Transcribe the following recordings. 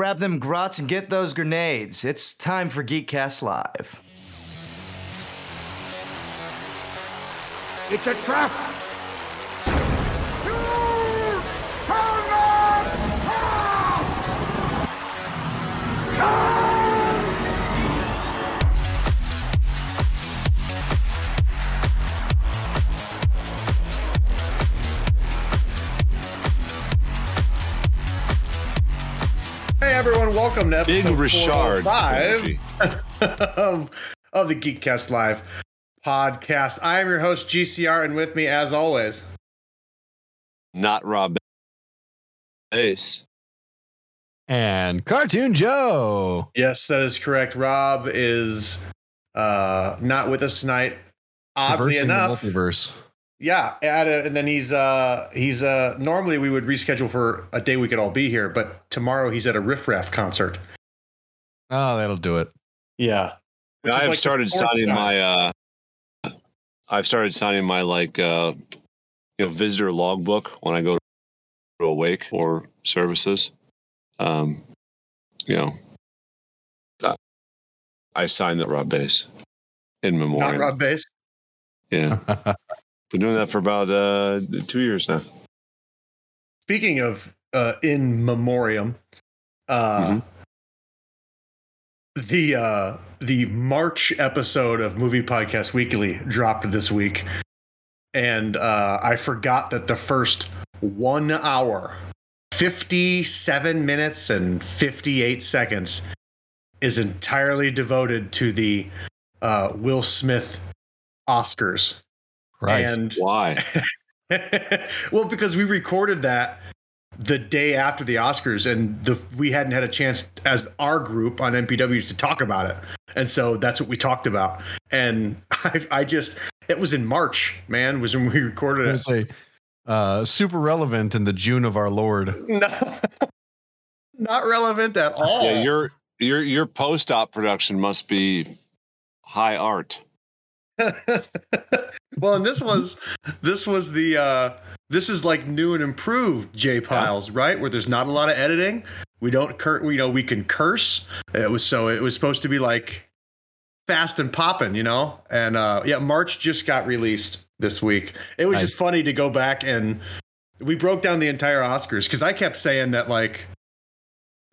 Grab them grots and get those grenades. It's time for Geekcast Live. It's a trap! Hey everyone, welcome to Big episode Richard. 405 of, of the Geekcast Live podcast. I am your host, GCR, and with me, as always, Not Rob Ace. and Cartoon Joe. yes, that is correct. Rob is uh, not with us tonight. Oddly Traversing enough, the multiverse. Yeah, at a, and then he's uh, he's uh, normally we would reschedule for a day we could all be here, but tomorrow he's at a Riff Raff concert. Oh, that'll do it. Yeah, Which I've like started signing time. my uh I've started signing my like uh you know visitor logbook when I go to awake or services. Um you know uh, I signed that Rob Base in not. Rob Bass. Yeah. Been doing that for about uh two years now. Speaking of uh, in memoriam, uh, Mhm. the uh, the March episode of Movie Podcast Weekly dropped this week, and uh, I forgot that the first one hour, fifty seven minutes and fifty eight seconds is entirely devoted to the uh, Will Smith Oscars. Christ. And Why? well, because we recorded that the day after the Oscars, and the we hadn't had a chance as our group on MPWs to talk about it, and so that's what we talked about. And I, I just it was in March, man, was when we recorded I it. say, uh, super relevant in the June of our Lord. not, not relevant at all. Yeah, your your your post op production must be high art. well, and this was this was the uh this is like new and improved J Piles, right? Where there's not a lot of editing. We don't cur you know, we can curse. It was so it was supposed to be like fast and popping, you know? And uh yeah, March just got released this week. It was Nice. just funny to go back and we broke down the entire Oscars because I kept saying that like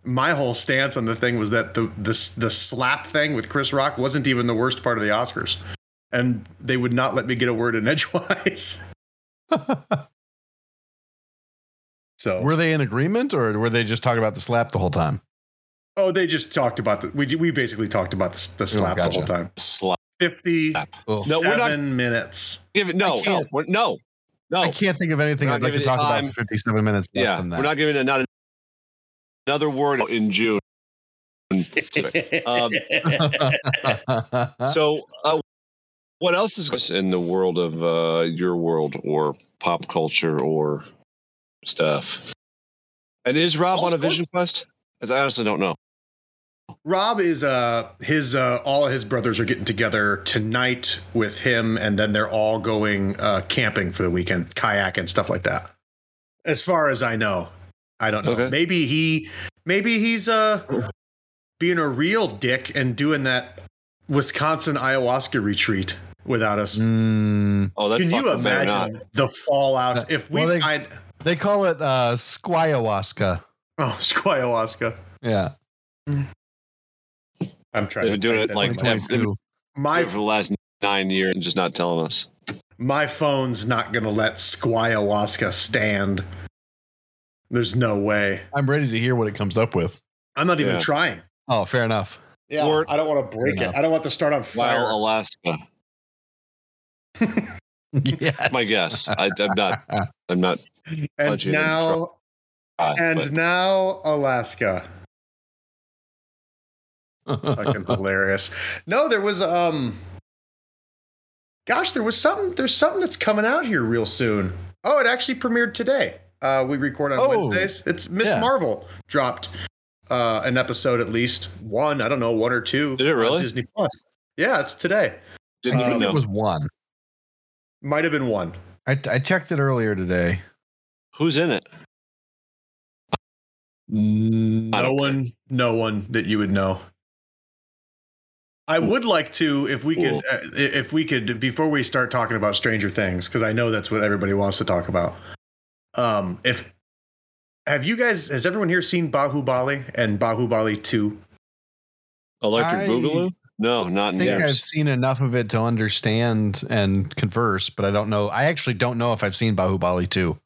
my whole stance on the thing was that the the the slap thing with Chris Rock wasn't even the worst part of the Oscars and they would not let me get a word in edgewise. So, Were they in agreement or were they just talking about the slap the whole time? oh, they just talked about the. We we basically talked about the, the slap the gotcha. whole time. Slap. Fifty-seven Ugh. No, we're not- minutes. Give it no, no, we're, no, no. I can't think of anything I'd like to talk it about for 57 minutes less yeah, than that. we're not giving it not another word in June. Um, so, uh, what else is in the world of uh, your world or pop culture or stuff? And is Rob on a Vision Quest? Because I honestly don't know. Rob is uh his uh all of his brothers are getting together tonight with him, and then they're all going uh camping for the weekend, kayak and stuff like that. As far as I know, I don't know. Okay. Maybe he, maybe he's uh being a real dick and doing that Wisconsin ayahuasca retreat without us. Mm, Oh, that's Can you fucking better not. imagine the fallout if we Well, they- find they call it uh, squayahuasca. oh ayahuasca? Yeah. I'm trying. They've to been doing it like in my- for the last nine years and just not telling us. my phone's not gonna let squayahuasca stand. There's no way. I'm ready to hear what it comes up with. I'm not even Yeah. trying. Oh, fair enough. Yeah, Or- I don't want to break it. I don't want to start on fire. While Alaska, yes. my guess. I, I'm not. I'm not. and now, uh, and but now, Alaska. Fucking hilarious. No, there was um. Gosh, there was something. There's something that's coming out here real soon. Oh, it actually premiered today. Uh, we record on Oh, Wednesdays. It's Miss yeah. Marvel dropped uh, an episode at least one. I don't know, one or two. Did it really? Disney Plus. Yeah, it's today. didn't I even think know it was one. Might have been one. I, I checked it earlier today. who's in it. No don't one, no one that you would know. I would like to, if we Cool. could, uh, if we could, before we start talking about Stranger Things, because I know that's what everybody wants to talk about. Um, if have you guys, has everyone here seen Bahubali and Bahubali Two? Electric I Boogaloo? No, not I think years. I've seen enough of it to understand and converse, but I don't know. I actually don't know if I've seen Bahubali 2.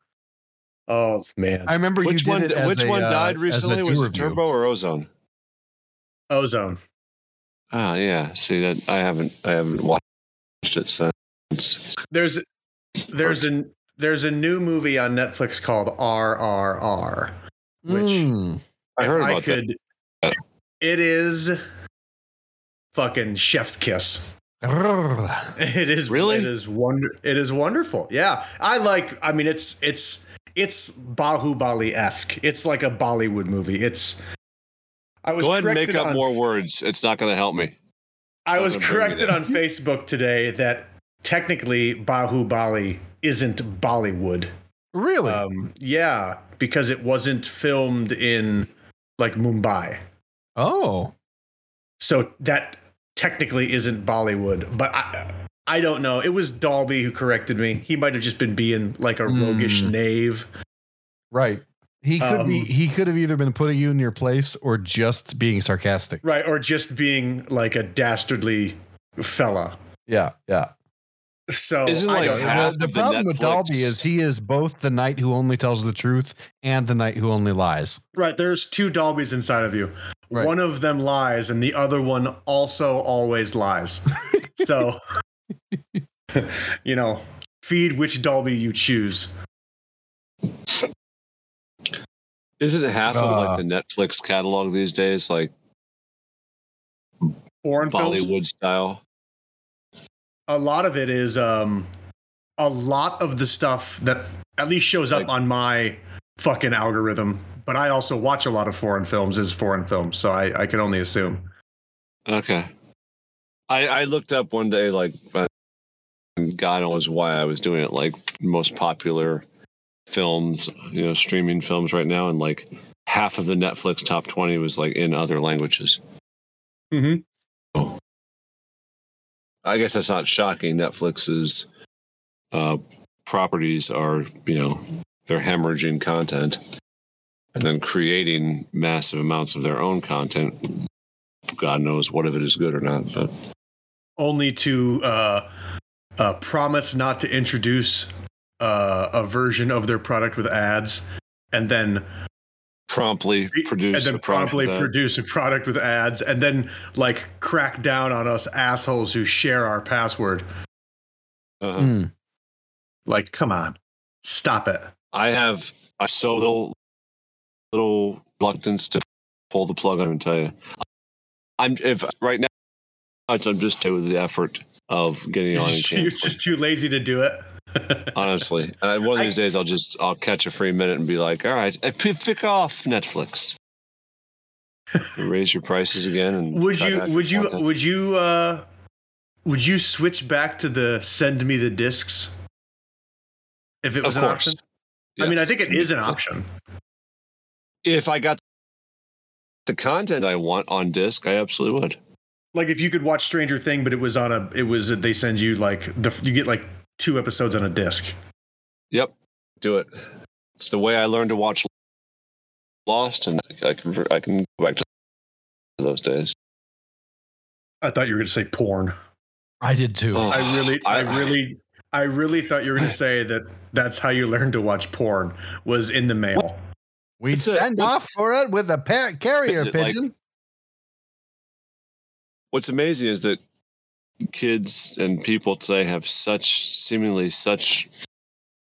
Oh man, I remember Which you one? did it as Which a, one uh, died as a recently? Was it. Turbo or Ozone? Ozone. Ah, yeah. See that I haven't. I haven't watched it since. There's, there's a there's a new movie on Netflix called RRR. Which- Mm. I If heard I about that. could, It is fucking chef's kiss. It is Really? It is wonder. It is wonderful. Yeah, I like. I mean, it's it's it's Bahubali esque. It's like a Bollywood movie. It's. I was Go ahead and make up on, more words. It's not going to help me. I was gonna bring you corrected on Facebook today that technically Bahubali isn't Bollywood. Really? Um, yeah, because it wasn't filmed in like Mumbai. oh. So that technically isn't Bollywood, but I I don't know. It was Dolby who corrected me. He might have just been being like a roguish Hmm. knave. Right. He could be Um, he could have either been putting you in your place or just being sarcastic. Right, or just being like a dastardly fella. Yeah, yeah. So Isn't I like don't half the the problem with Netflix- Dolby is he is both the knight who only tells the truth and the knight who only lies. Right, there's two Dolbys inside of you. Right. One of them lies, and the other one also always lies. so, you know, feed which Dolby you choose. Isn't half of Uh. like the Netflix catalog these days like Foreign films. Bollywood style? a lot of it is um a lot of the stuff that at least shows up Like- on my fucking algorithm but i also watch a lot of foreign films is foreign films so i i can only assume Okay. I I looked up one day like uh, God knows why I was doing it like most popular films, you know, streaming films right now, and like half of the Netflix top twenty was like in other languages. Mhm. Oh. I guess that's not shocking. Netflix's uh, properties are, you know, they're hemorrhaging content and then creating massive amounts of their own content. God knows what if it is good or not, but only to uh uh promise not to introduce uh a version of their product with ads and then promptly produce and then a product promptly with produce a product with ads and then like crack down on us assholes who share our password Uh-huh. Mm. like come on stop it I have I so little little reluctance to pull the plug on and tell you. I'm if right now I'm just with the effort of getting on and you're just too lazy to do it honestly. Uh, one of I- these days I'll just I'll catch a free minute and be like, all right, pick off Netflix. Raise your prices again and would you would you content. would you uh would you switch back to the send me the discs if it was of an course. option i mean i think it is an option If I got the content I want on disc, I absolutely would. like if you could watch stranger thing but it was on a it was they send you like the you get like two episodes on a disc Yep, do it. It's the way I learned to watch Lost, and I can I can go back to those days. i thought you were going to say porn I did too. Oh. i really i, I- really i really thought you were going to say that that's how you learned to watch porn was in the mail We'd It's a- send off for it with a pa- carrier Is it like- pigeon. What's amazing is that kids and people today have such seemingly such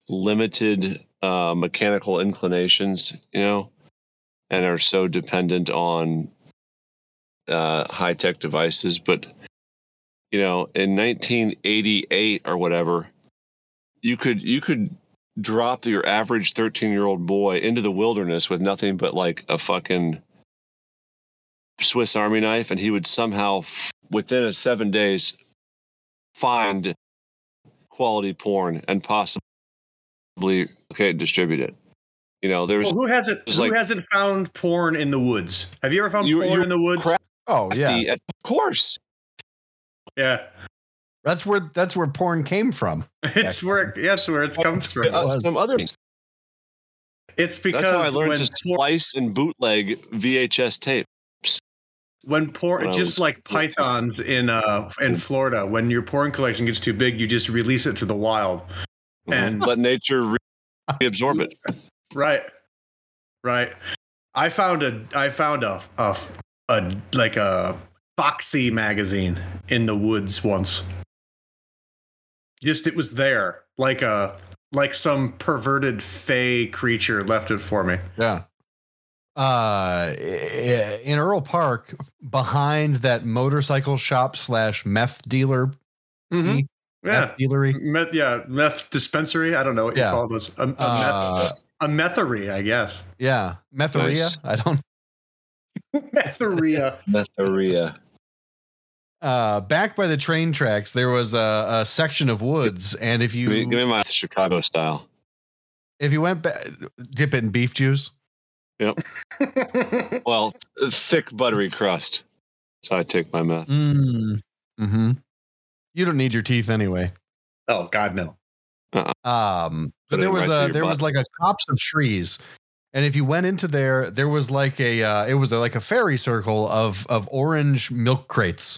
limited uh, mechanical inclinations, you know, and are so dependent on uh, high tech devices. But you know, in 1988 or whatever, you could you could drop your average 13 year old boy into the wilderness with nothing but like a fucking Swiss Army knife, and he would somehow, f- within a seven days, find quality porn and possibly okay distribute it. You know, there's Well, who hasn't It's who like- hasn't found porn in the woods? Have you ever found You- porn in the woods? crap. Oh yeah, the, of course. Yeah. That's where that's where porn came from. It's where it, yes, where it comes from. Uh, some other. It's because That's how I learned when to porn, splice and bootleg VHS tape. when porn when just like pythons in uh in Florida, when your porn collection gets too big, you just release it to the wild. And let nature re- reabsorb it. Right. Right. I found a I found a a, a like a Foxy magazine in the woods once. Just it was there. Like a like some perverted fey creature left it for me. Yeah. Uh, in Earl Park, behind that motorcycle shop slash meth dealer, Mhm. Yeah. meth dealery. Meth, yeah, meth dispensary. I don't know what Yeah. you call those. A, a, Uh, meth, a methery, I guess. Yeah, metheria. Nice. I don't. Metheria. Metharia. Uh, back by the train tracks, there was a, a section of woods, and if you Give me, give me my Chicago style. if you went back, dip it in beef juice. Yep. well, thick buttery crust. So I take my meth. Mm. Hmm. You don't need your teeth anyway. oh God, no. Um, but it there was right a your there was like a copse of trees, and if you went into there, there was like a uh, it was a, like a fairy circle of of orange milk crates.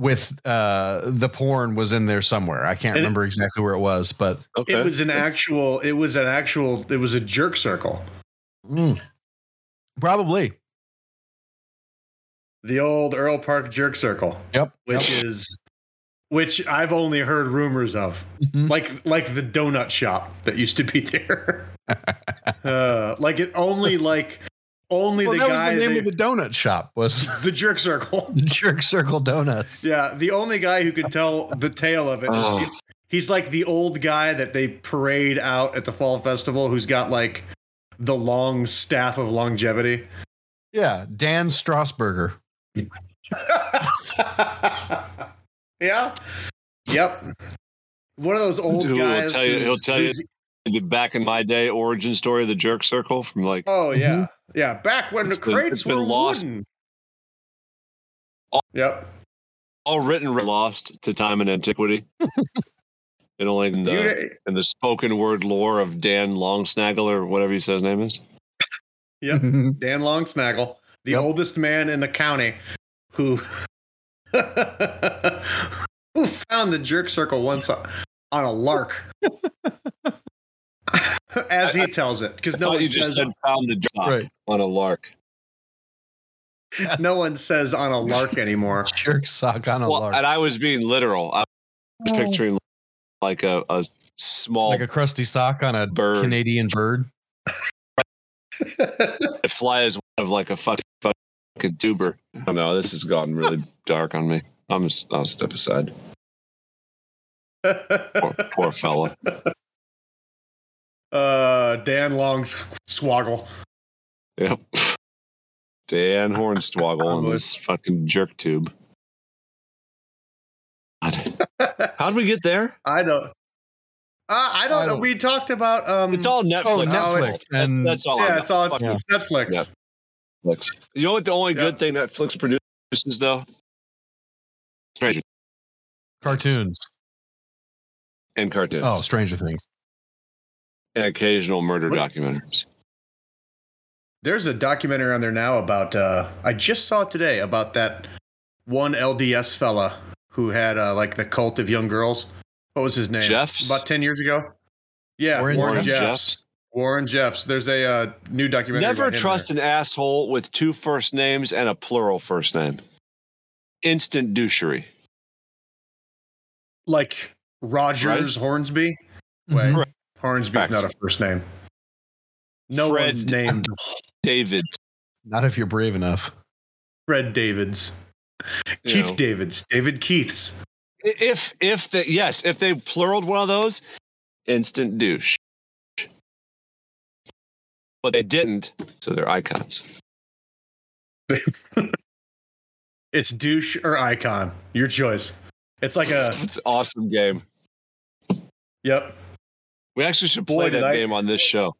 With uh, the porn was in there somewhere. I can't And it- remember exactly where it was, but Okay. It was an actual. It was an actual. It was a jerk circle. mm, probably. The old Earl Park jerk circle, Yep. which is, which I've only heard rumors of, Mhm. like like the donut shop that used to be there. uh, like it only like only Well, the that guy was the name they- of the donut shop was the jerk circle. Jerk Circle Donuts. Yeah, the only guy who could tell the tale of it Oh. the- he's like the old guy that they parade out at the fall festival, who's got like the long staff of longevity. Yeah, Dan Strasburger. yeah. Yep. One of those old Who will guys. tell you- he'll tell you- The back in my day origin story of the jerk circle from like Oh yeah, mm-hmm. Yeah. Back when It's the been- crates it's been were lost. wooden. All- Yep. all written lost to time and antiquity. and only in the, You- in the spoken word lore of Dan Longsnaggle or whatever you say his name is. Yep. Dan Longsnaggle, the Yep. oldest man in the county, who who found the jerk circle once on on a lark, as he tells it, because no one you just says said found the drop Right. on a lark. no one says on a lark anymore. Jerk sock on a Well, lark. and I was being literal. I was oh. picturing like a, a small like a crusty sock on a Bird. Canadian bird. that flies of like a fuck, fucking tuber. Oh no, this has gotten really dark on me. I'm just, I'll step aside. Poor, poor fella. Uh, Dan Long's swoggle. Yep. Dan Hornswoggle on this fucking jerk tube. God. How'd we get there? I don't. Uh, I don't I know. don't- We talked about um. It's all Netflix. Oh, Netflix, That's- and- that's all. yeah, I it's all it's, Fuck it's Netflix. Yeah. Netflix. You know what? The only Yeah. good thing Netflix produces, though, Stranger Cartoons. and cartoons, Oh, Stranger Things. And occasional murder What- documentaries. There's a documentary on there now about. uh I just saw it today about that one LDS fella who had uh, like the cult of young girls. What was his name? Jeffs? About ten years ago. Yeah, Warren Warren, Jeffs? Jeffs. Jeffs? Warren Jeffs. There's a uh, new documentary. Never about him trust an asshole with two first names and a plural first name. Instant douchery. like Rogers Hornsby. Wait, Mhm. Correct. Hornsby's Correct. not a first name. No Fred- one's named David. Not if you're brave enough. Fred Davids. you Keith know. Davids. David Keiths. If if the yes, if they pluraled one of those, instant douche. But they didn't, so they're icons. It's douche or icon. Your choice. It's like a It's an awesome game. yep. We actually should Boy, play that I- game on this show.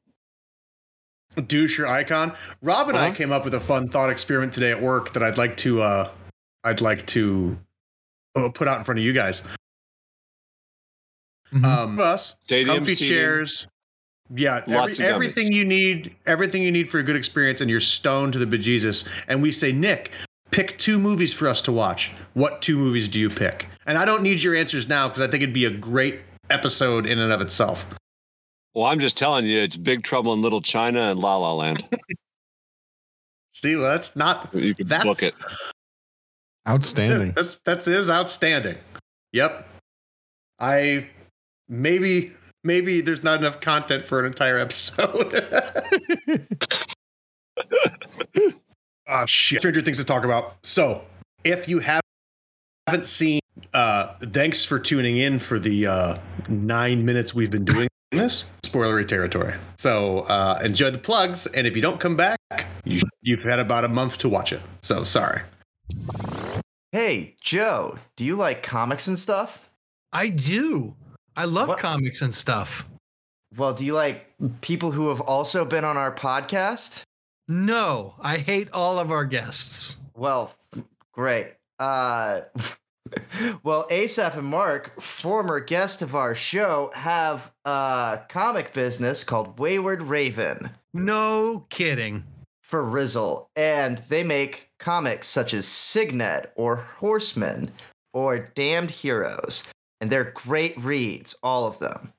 douche your icon. Rob and I Uh-huh. came up with a fun thought experiment today at work that I'd like to uh I'd like to uh, put out in front of you guys. Mhm. Um us Stadium comfy seating. chairs. Yeah, every, everything you need, everything you need for a good experience, and you're stoned to the bejesus. And we say, Nick, pick two movies for us to watch. What two movies do you pick? And I don't need your answers now because I think it'd be a great episode in and of itself. Well, I'm just telling you, it's Big Trouble in Little China and La La Land. Steve, that's not You could That's- book it. Outstanding. That's that's is outstanding. Yep. I maybe maybe there's not enough content for an entire episode. oh shit. Stranger Things to talk about. So if you have, haven't seen uh thanks for tuning in for the uh nine minutes we've been doing this. Spoilery territory. So uh enjoy the plugs, and if you don't come back, you you've had about a month to watch it. So sorry. Hey, Joe, do you like comics and stuff? I do. I love What? comics and stuff. Well, do you like people who have also been on our podcast? No, I hate all of our guests. Well, great. Uh, well, Asap and Mark, former guest of our show, have a comic business called Wayward Raven No kidding. for Rizzle, and they make comics such as Signet or Horseman or Damned Heroes, and they're great reads, all of them.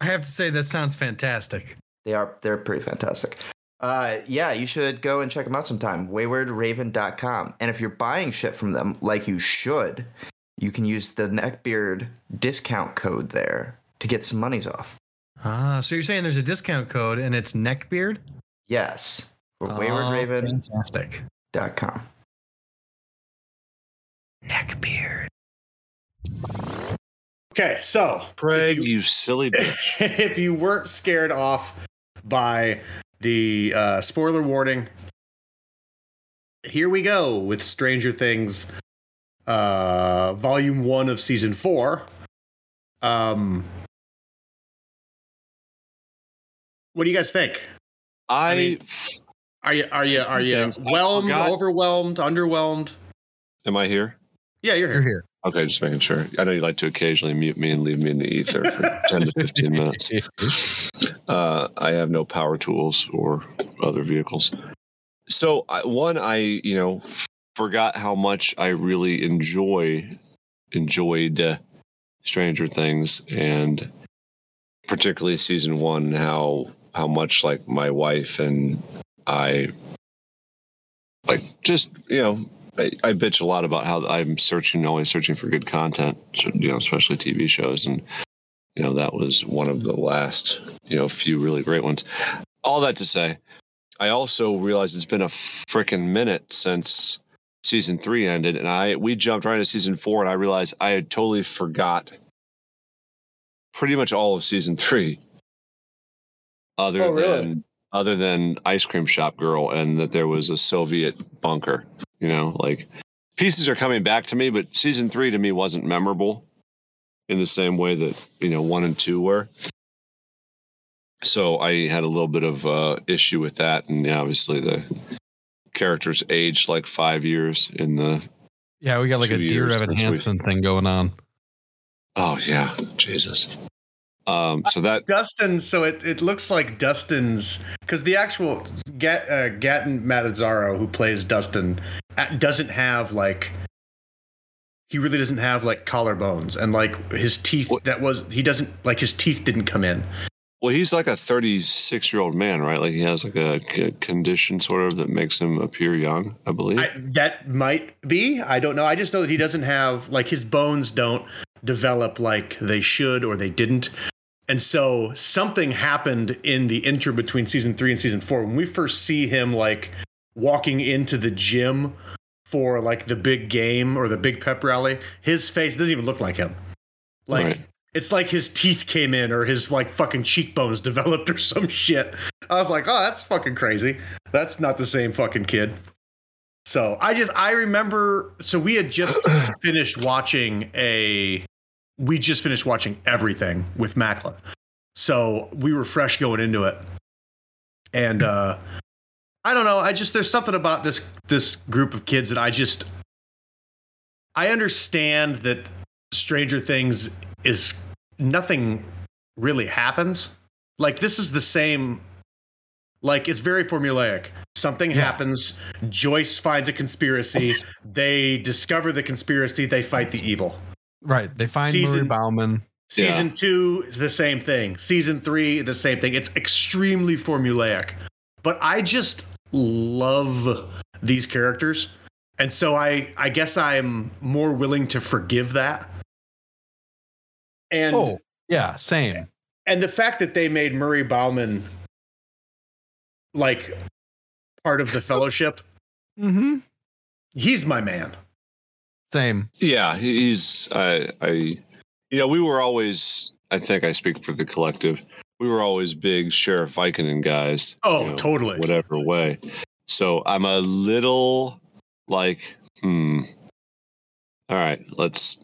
I have to say that sounds fantastic. They are they're pretty fantastic. Uh, yeah, you should go and check them out sometime. Waywardraven.com. And if you're buying shit from them, like you should, you can use the Neckbeard discount code there to get some monies off. Ah, so you're saying there's a discount code and it's neckbeard? Yes, for Oh, waywardraven.com. fantastic. Neckbeard. Okay, so Craig, you silly bitch. if you weren't scared off by the uh, spoiler warning, here we go with Stranger Things, uh, Volume One of Season Four. Um, what do you guys think? I, mean, Are you are you are you Thanks. Whelmed, overwhelmed, underwhelmed? am I here? Yeah, you're You're here. here. Okay, just making sure. I know you like to occasionally mute me and leave me in the ether for 10 to 15 minutes. Uh, I have no power tools or other vehicles. So, I, one, I, you know, forgot how much I really enjoy, enjoyed uh, Stranger Things and particularly season one, how, how much like my wife and I, like, just, you know, I, I bitch a lot about how I'm searching, always searching for good content, you know, especially TV shows. And, you know, that was one of the last, you know, few really great ones. All that to say, I also realized it's been a freaking minute since season three ended. And I, we jumped right into season four and I realized I had totally forgot pretty much all of season three. Other Oh, really? than, other than ice cream shop girl and that there was a Soviet bunker. You know, like pieces are coming back to me, but season three to me wasn't memorable in the same way that you know one and two were. So I had a little bit of uh, issue with that, and yeah, obviously the characters aged like five years in the. Yeah, we got like Two a Dear Evan since we- Hansen thing going on. Oh yeah, Jesus. Um, so that Dustin, so it, it looks like Dustin's because the actual Gat, uh, Gaten Matarazzo, who plays Dustin, doesn't have like he really doesn't have like collarbones and like his teeth. What- That was he doesn't like his teeth didn't come in. Well, he's like a 36 year old man, right? Like he has like a c- condition sort of that makes him appear young, I believe. I, that might be. I don't know. I just know that he doesn't have like his bones don't develop like they should or they didn't. And so something happened in the interim between season three and season four when we first see him like walking into the gym for like the big game or the big pep rally. His face doesn't even look like him. Like Right. It's like his teeth came in or his like fucking cheekbones developed or some shit. I was like, oh, that's fucking crazy. That's not the same fucking kid. So I just I remember so we had just finished watching a we just finished watching everything with Macklin. So we were fresh going into it. and uh, I don't know. I just there's something about this this group of kids that I just I understand that Stranger Things is nothing really happens. Like this is the same. Like it's very formulaic. Something Yeah. happens. Joyce finds a conspiracy. They discover the conspiracy. They fight the evil. Right. They find Murray Season- Bauman. Season two, the same thing. Season three, the same thing. It's extremely formulaic. But I just love these characters. And so I I guess I'm more willing to forgive that. And Oh, yeah, same. and the fact that they made Murray Bauman like part of the fellowship, Mm-hmm. he's my man. Same. Yeah, he's I I you know, we were always I think I speak for the collective. We were always big Sheriff Vikingen guys. Oh, you know, totally. Whatever way. So I'm a little like, hmm. All right, let's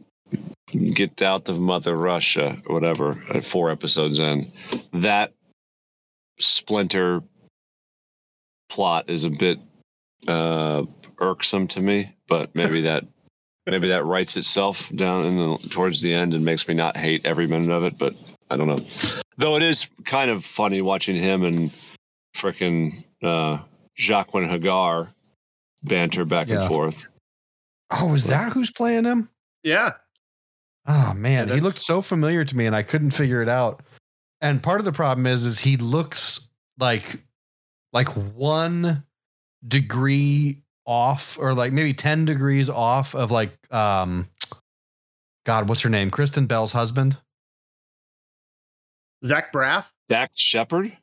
get out of Mother Russia or whatever. At four episodes in, that splinter plot is a bit uh irksome to me, but maybe that maybe that writes itself down in the towards the end and makes me not hate every minute of it. But I don't know. Though it is kind of funny watching him and frickin' uh, Jaqen Hagar banter back Yeah. and forth. Oh, is that who's playing him? Yeah. Oh man, he looked so familiar to me, and I couldn't figure it out. And part of the problem is, is he looks like like one degree off, or like maybe ten degrees off of like um, God, what's her name? Kristen Bell's husband. Zach Braff. Dak Shepard?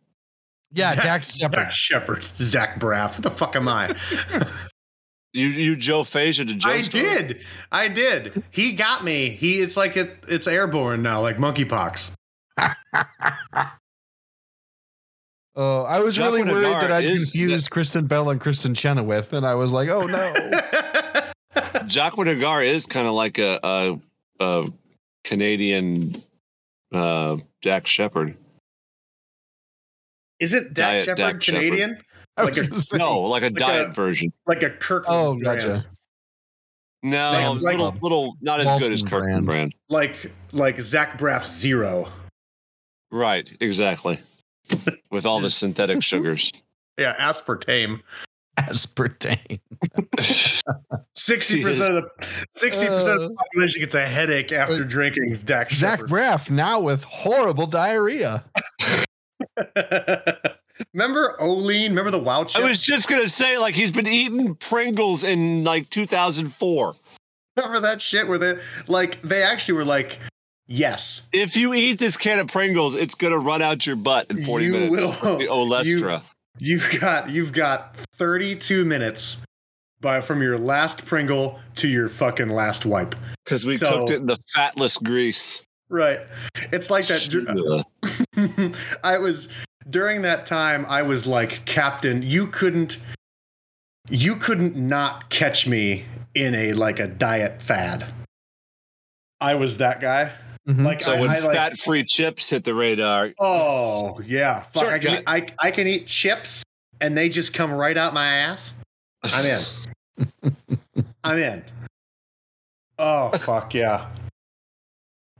Yeah, Zach- Dax Shepard. Zach Shepard. Zach Braff. What the fuck am I? You you Joe Fasia to Joe I did. I did. He got me. He it's like it, it's airborne now, like monkeypox. Oh, I was really Jaqen worried Hagar that I'd is- confused Kristen Bell and Kristin Chenoweth, and I was like, oh no. Jaqen Hagar is kind of like a, a, a Canadian uh, Dak Shepard. Isn't Dak Diet Shepard Dak Shepard. Canadian? I Like a- gonna say- No, like a a- diet version. Like a Kirk. Oh, brand. gotcha. No, Sam's it's a little, little not as good as Walton Kirkland brand. brand. Like like Zach Braff Zero. Right, exactly. With all the synthetic sugars. Yeah, aspartame. aspartame. Sixty percent of the sixty percent of the uh, population gets a headache after uh, drinking Dak Zach Braff now with horrible diarrhea. Remember Olean? Remember the Wow I was just gonna say, like he's been eating Pringles in like 2004. Remember that shit where they like they actually were like, yes, If you eat this can of Pringles, it's gonna run out your butt in 40 You minutes. will. The Olestra. you've got you've got thirty two minutes by from your last Pringle to your fucking last wipe. Because we So- cooked it in the fatless grease. Right. It's like that. I was during that time. I was like, Captain, you couldn't, you couldn't not catch me in a like a diet fad. I was that guy. Mhm. Like So I, when I like. fat-free chips hit the radar, oh yeah, fuck! I can, eat, I I can eat chips and they just come right out my ass. I'm in. I'm in. Oh fuck yeah!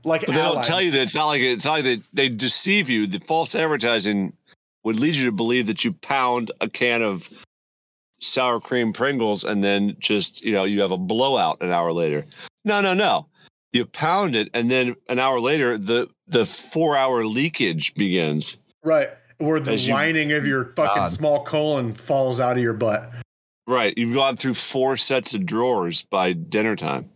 Like But they don't tell you that it's not like it's not like they, they deceive you. The false advertising would lead you to believe that you pound a can of sour cream Pringles and then just you know you have a blowout an hour later. No, no, no. You pound it and then an hour later the the four hour leakage begins. Right. Or the As you- lining of your fucking God. small colon falls out of your butt. Right, you've gone through four sets of drawers by dinner time.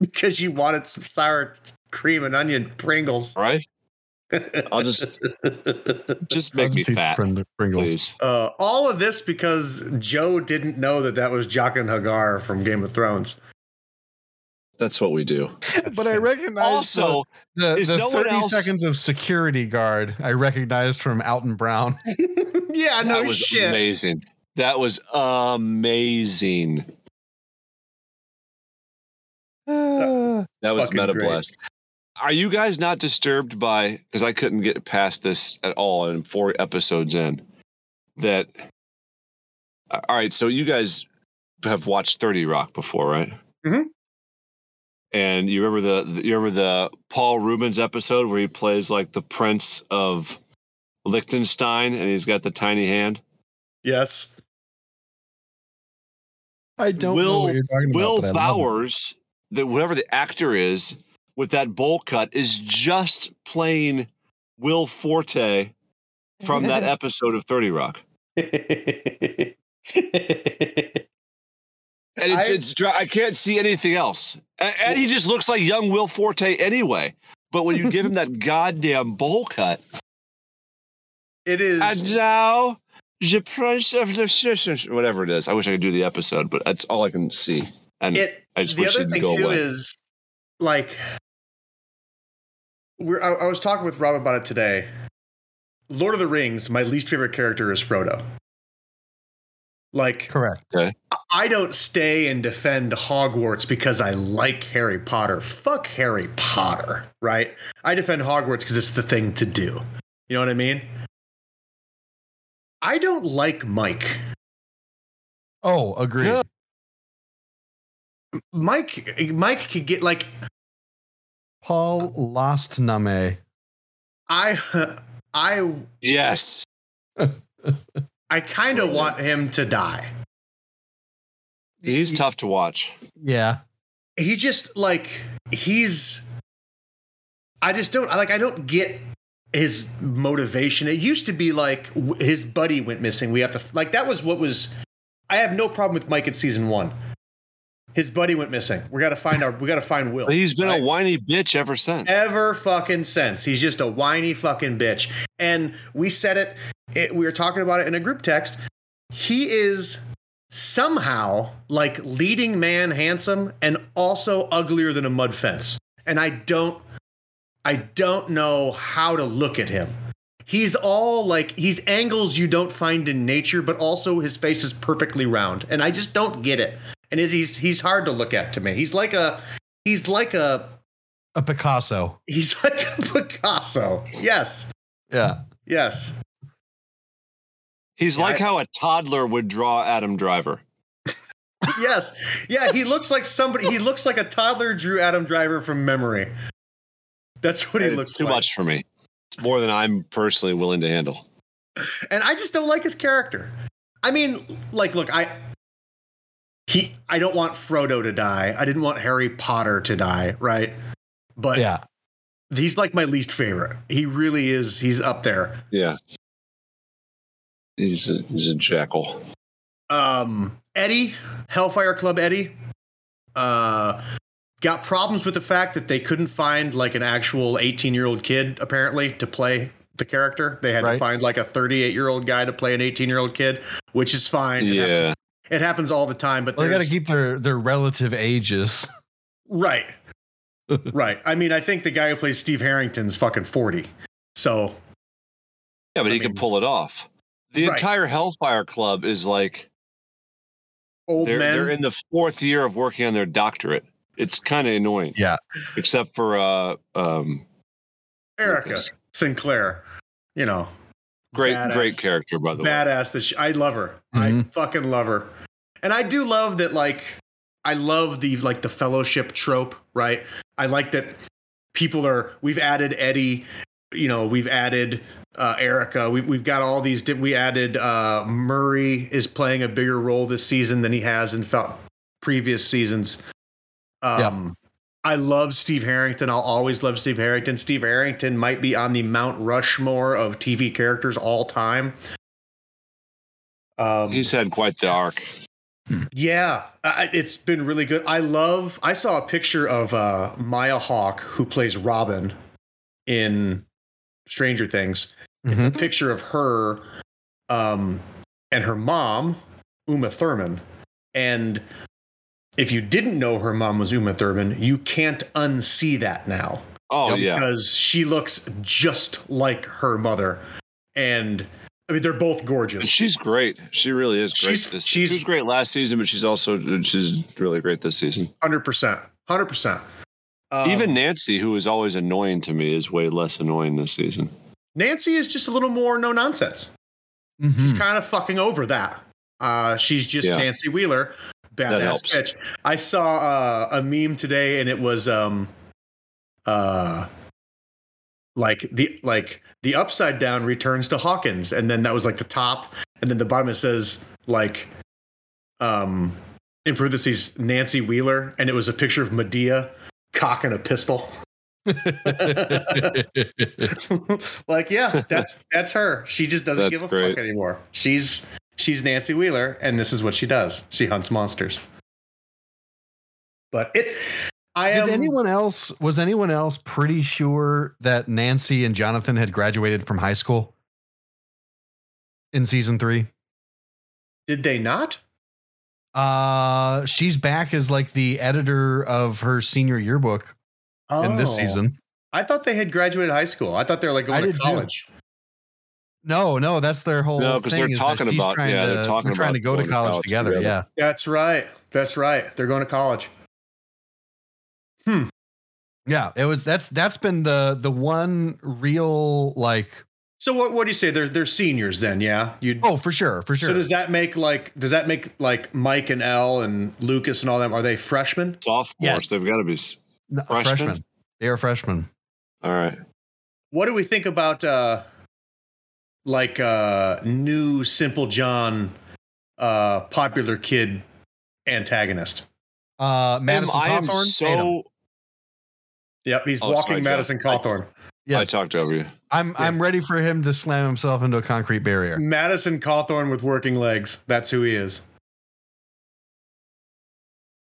Because you wanted some sour cream and onion Pringles. Right? I'll just just I'll make me just eat fat, Pringles. please. uh, all of this because Joe didn't know that that was Jaqen Hagar from Game of Thrones. That's what we do. But I recognize Also, the, is the no 30 else- seconds of security guard I recognized from Alton Brown. yeah, no shit. that was shit. amazing. That was amazing. That was Meta great. Blast. are you guys not disturbed by because I couldn't get past this at all in four episodes in that all right, so you guys have watched 30 Rock before, right? Mhm. And you remember the the- you remember the Paul Reubens episode where he plays like the prince of Liechtenstein and he's got the tiny hand? Yes. I don't know Will- what you're talking Will about. but I love it. Bowers, that whatever the actor is with that bowl cut, is just playing Will Forte from that episode of 30 Rock. And it's, I- it's dry- I can't see anything else. And, and he just looks like young Will Forte anyway. But when you give him that goddamn bowl cut, it is. and now the prince of the sisters, whatever it is. I wish I could do the episode, but that's all I can see. And it I just the wish other it'd thing go too away. is like we're I, I was talking with Rob about it today. Lord of the Rings, my least favorite character is Frodo. Like Correct. I- I don't stay and defend Hogwarts because I like Harry Potter. Fuck Harry Potter, right? I defend Hogwarts because it's the thing to do. You know what I mean? I don't like Mike. Oh, agree. Yeah. Mike Mike could get like Paul lost Name. I I yes. I kind of want him to die. He's tough to watch. Yeah. He just like he's I just don't like I don't get his motivation. It used to be like his buddy went missing. We have to like that was what was I have no problem with Mike in season 1. His buddy went missing. We got to find our we got to find Will. He's been right? a whiny bitch ever since. ever fucking since. He's just a whiny fucking bitch. And we said it, it we were talking about it in a group text. He is somehow like leading man handsome and also uglier than a mud fence. And I don't I don't know how to look at him. He's all like he's angles you don't find in nature, but also his face is perfectly round. And I just don't get it. And it, he's he's hard to look at to me. He's like a he's like a A Picasso. He's like a Picasso. Yes. Yeah. Yes. He's Yeah, like I- how a toddler would draw Adam Driver. Yes. Yeah, he looks like somebody he looks like a toddler drew Adam Driver from memory. That's what he It's looks too like. much for me. It's more than I'm personally willing to handle. And I just don't like his character. I mean, like look, I he I don't want Frodo to die. I didn't want Harry Potter to die, right? But Yeah. he's like my least favorite. He really is he's up there. Yeah. He's a, he's a jackal. um eddie hellfire club eddie uh got problems with the fact that they couldn't find like an actual 18 year old kid apparently to play the character they had to find like a 38 year old guy to play an 18 year old kid which is fine Yeah. It happens all the time but Well, they got to keep their their relative ages. right right i mean i think the guy who plays steve harrington's fucking 40 so Yeah, but I he can pull it off. The Right. entire Hellfire Club is like old they're, men they're in the fourth year of working on their doctorate. It's kind of annoying. Yeah. Except for uh um erica sinclair you know great Badass. great character by the way. badass that she, I love her. I Mhm. fucking love her. And I do love that like I love the like the fellowship trope, right? I like that people are we've added Eddie, you know, we've added uh Erica. We've we've got all these we added uh Murray is playing a bigger role this season than he has in fel- previous seasons. Um I love Steve Harrington. I'll always love Steve Harrington. Steve Harrington might be on the Mount Rushmore of TV characters all time. Um, He's had quite the arc. Yeah, I, it's been really good. I love. I saw a picture of uh, Maya Hawke, who plays Robin in Stranger Things. It's a picture of her um, and her mom, Uma Thurman. And if you didn't know her mom was Uma Thurman, you can't unsee that now Oh yeah. because she looks just like her mother. And I mean, they're both And gorgeous. she's great. She really is great. She's- this, she's- she was great last season, but she's also she's really great this season. Hundred percent, hundred percent. Um, Even Nancy, who is always annoying to me, is way less annoying this season. Nancy is just a little more no nonsense. Mhm. She's kind of fucking over that. Uh, she's just Yeah. Nancy Wheeler, badass bitch. I saw uh, a meme today, and it was um, uh, like the like the upside down returns to Hawkins, and then that was like the top, and then the bottom it says like um, in parentheses Nancy Wheeler, and it was a picture of Medea cocking a pistol. like, yeah, that's that's her. She just doesn't That's give a great. fuck anymore. She's she's Nancy Wheeler, and this is what she does. She hunts monsters. But it, I am. Did anyone else was anyone else pretty sure that Nancy and Jonathan had graduated from high school in season three? Did they not? Uh she's back as like the editor of her senior yearbook in this Oh. season. I thought they had graduated high school. I thought they were like I going to did too. college. No, no, that's their whole No, because they're talking about- yeah, to, they're talking trying to about go to going to college, college together. together. Yeah. That's right. That's right. They're going to college. Yeah, it was that's that's been the the one real like So what? What do you say? They're they're seniors then? Yeah. You. oh for sure for sure So does that make like does that make like Mike and El and Lucas and all them are they freshmen? Sophomores, Yes. they've got to be. No, freshmen? freshmen. They are freshmen. All right. What do we think about uh like uh new Simple John uh popular kid antagonist? Uh Madison I am Cawthorn. hate. Oh, so. Yep, he's Oh, walking sorry, Madison John. I- Cawthorn. I Yes, talked over you. I'm I'm ready for him to slam himself into a concrete barrier. Madison Cawthorn with working legs. That's who he is.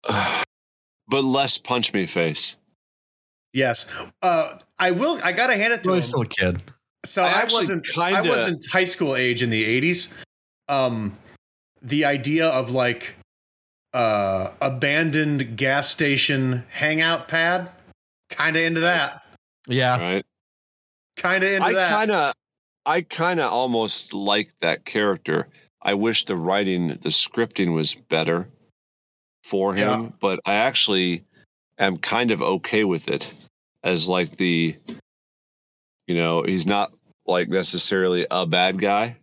but less punch me face. Yes. Uh I will I gotta hand it to Well, him. he's still a kid. So I I, wasn't I kinda- wasn't high school age in the 80s. Um the idea of like uh abandoned gas station hangout pad kind of into that. Yeah. Right. Kind of into I that. kind of, I kind of almost like that character. I wish the writing, the scripting was better for him, Yeah. but I actually am kind of okay with it as like the, you know, he's not like necessarily a bad guy.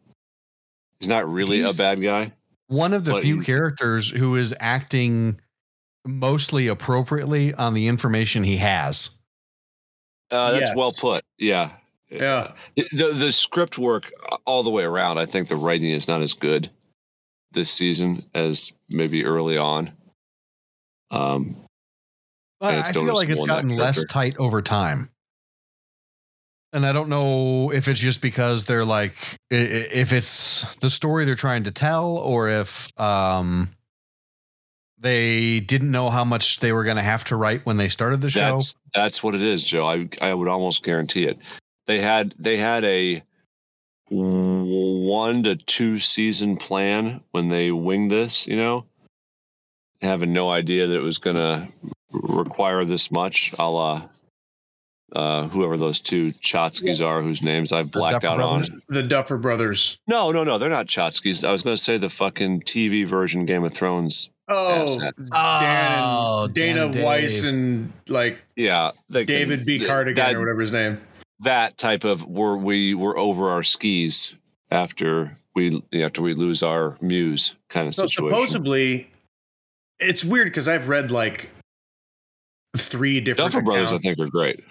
He's not really He's- a bad guy. One of the few characters who is acting mostly appropriately on the information he has. Uh, that's Yes. well put. Yeah. Yeah. The, the the script work all the way around. I think the writing is not as good this season as maybe early on. Um, I, And I feel like it's gotten less tight over time. And I don't know if it's just because they're like i- i- if it's the story they're trying to tell or if um they didn't know how much they were going to have to write when they started the show. that's that's what it is, Joe. I I would almost guarantee it. They had they had a one to two season plan when they winged this. You know, having no idea that it was going to require this much. A la uh, whoever those two Chotskys are, whose names I've blacked Duffer out on. The Duffer Brothers. No, no, no, they're not Chotskys. I was going to say the fucking TV version Game of Thrones. Oh, oh, Dan, Oh, Dana Dan Weiss and like Yeah, they can- David B. th- Cardigan that, or whatever his name. that type of where we were over our skis after we after we lose our muse kind of So situation. supposedly, it's weird because I've read like three different. Duffer Brothers, I think, are great.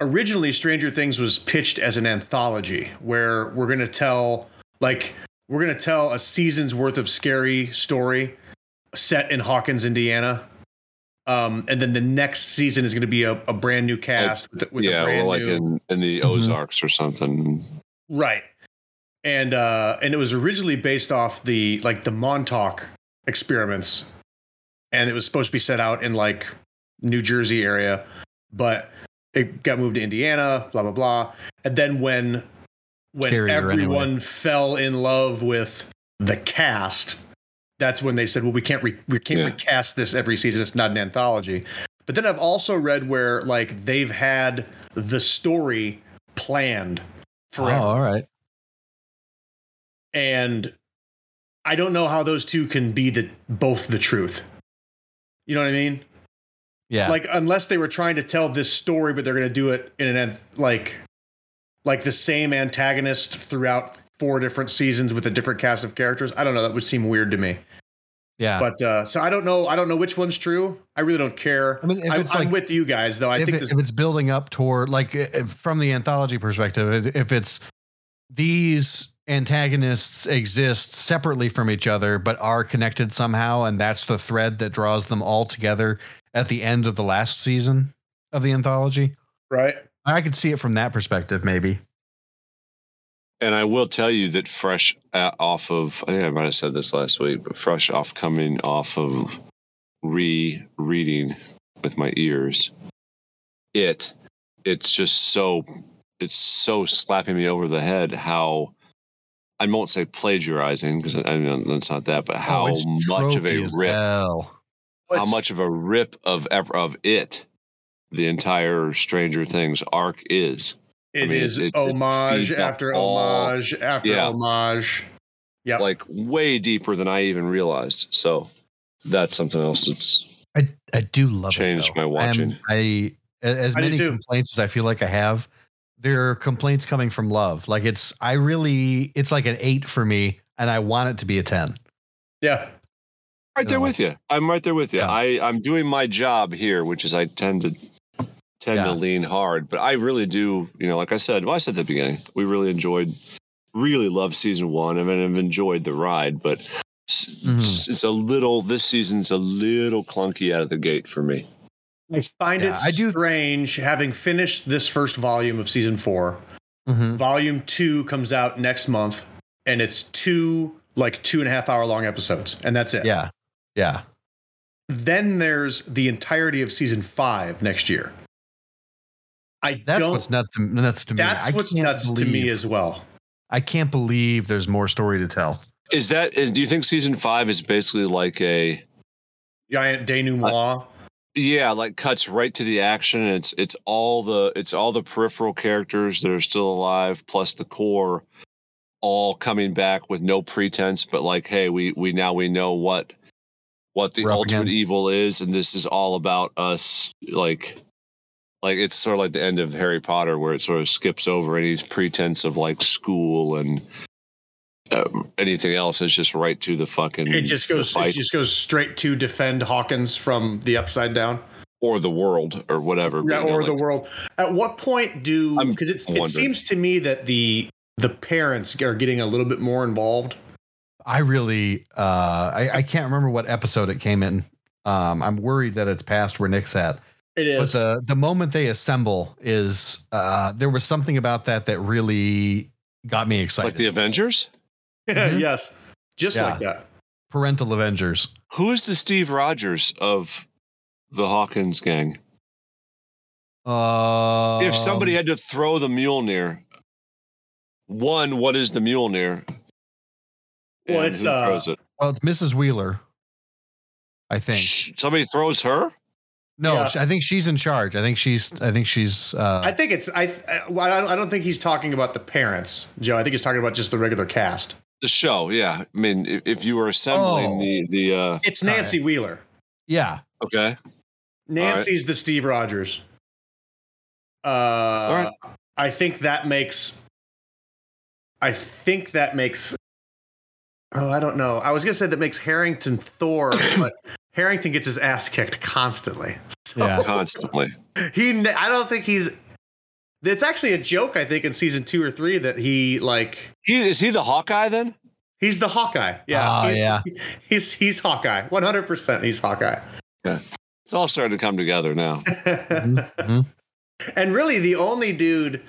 originally Stranger Things was pitched as an anthology where we're going to tell like we're going to tell a season's worth of scary story set in Hawkins, Indiana. Um, and then the next season is going to be a, a brand new cast with, with a yeah, brand or like new in in the Mhm. Ozarks or something. right. And uh, and it was originally based off the like the Montauk experiments, and it was supposed to be set out in like New Jersey area, but it got moved to Indiana, blah blah blah. And then when when Scarier everyone anyway. fell in love with the cast, that's when they said, "Well, we can't re- we can't Yeah. recast this every season. It's not an anthology." But then I've also read where like they've had the story planned Oh, all right. and I don't know how those two can be the both the truth. You know what I mean? Yeah. Like unless they were trying to tell this story, but they're going to do it in an like like the same antagonist throughout four different seasons with a different cast of characters. I don't know. That would seem weird to me. Yeah. But uh, so I don't know. I don't know which one's true. I really don't care. I mean, if I'm, it's I'm like- with you guys though. I if, think it- this, if it's building up toward like if- from the anthology perspective if- if it's these antagonists exist separately from each other but are connected somehow and that's the thread that draws them all together at the end of the last season of the anthology right. i could see it from that perspective maybe And I will tell you that fresh uh, off of, I think I might have said this last week, but fresh off coming off of re-reading with my ears, it, it's just so, it's so slapping me over the head how, I won't say plagiarizing because I mean that's not that, but how Oh, much of a rip, how much of a rip of ev- of it, the entire Stranger Things arc is. It mean, is it- it homage feeds off after all- homage after Yeah. homage. Yeah. like way deeper than I even realized. So that's something else that's i i do love Changed it though. my watching. And i as I do many too. complaints as i feel like i have there are complaints coming from love like it's i really it's like an eight for me and i want it to be a 10 yeah. right there with you. I'm right there with you. Yeah. I, I'm doing my job here, which is I tend to tend Yeah. to lean hard, but I really do, you know, like I said, well, I said at the beginning, we really enjoyed really loved season one. I mean I've enjoyed the ride, but s- Mhm. s- it's a little this season's a little clunky out of the gate for me. I find Yeah, it I do- strange having finished this first volume of season 4 Mhm. Volume two comes out next month, and it's two like two and a half hour long episodes, and that's it. yeah yeah Then there's the entirety of season five next year. I That's don't. what's nuts to, nuts to me. that's I what's can't nuts to me as well. I can't believe there's more story to tell. Is that is do you think season five is basically like a Giant denouement. Uh, yeah, like cuts right to the action. It's it's all the it's all the peripheral characters that are still alive, plus the core, all coming back with no pretense. But like, hey, we we now we know what what the ultimate against. evil is, and this is all about us. Like, like it's sort of like the end of Harry Potter, where it sort of skips over any pretense of like school and. Uh, anything else It's just right to the fucking it just goes. It just goes straight to defend Hawkins from the upside down. or the world or whatever. Yeah, but, you know, or the world. At what point do because it, it seems to me that the the parents are getting a little bit more involved. I really, uh, I, I can't remember what episode it came in. Um, I'm worried that it's past where Nick's at. It But the the moment they assemble is, uh, there was something about that that really got me excited. like the Avengers. Mhm. yes, just Yeah. like that. Parental Avengers. Who is the Steve Rogers of the Hawkins gang? Uh, if somebody had to throw the Mjolnir, one, what is the Mjolnir? Well, And it's, who uh, throws it. well, it's Mrs. Wheeler. I think. Sh- Somebody throws her. No, Yeah. I think she's in charge. I think she's. I think she's. Uh, I think it's I. I, well, I don't- I don't think he's talking about the parents, Joe. I think he's talking about just the regular cast. The show, yeah. I mean, if, if you were assembling Oh. the the uh, It's All right. Nancy Wheeler. yeah. okay, Nancy's the Steve Rogers. Uh, right. I think that makes. I think that makes. Oh, I don't know. I was gonna say that makes Harrington Thor, but Harrington gets his ass kicked constantly. So Yeah. constantly. he. I don't think he's. It's actually a joke. I think in season two or three that he like. He is he the Hawkeye then? He's the Hawkeye. Yeah. Ah, he's, yeah. He's he's Hawkeye. One hundred percent. He's Hawkeye. It's all starting to come together now. Mhm. and really, the only dude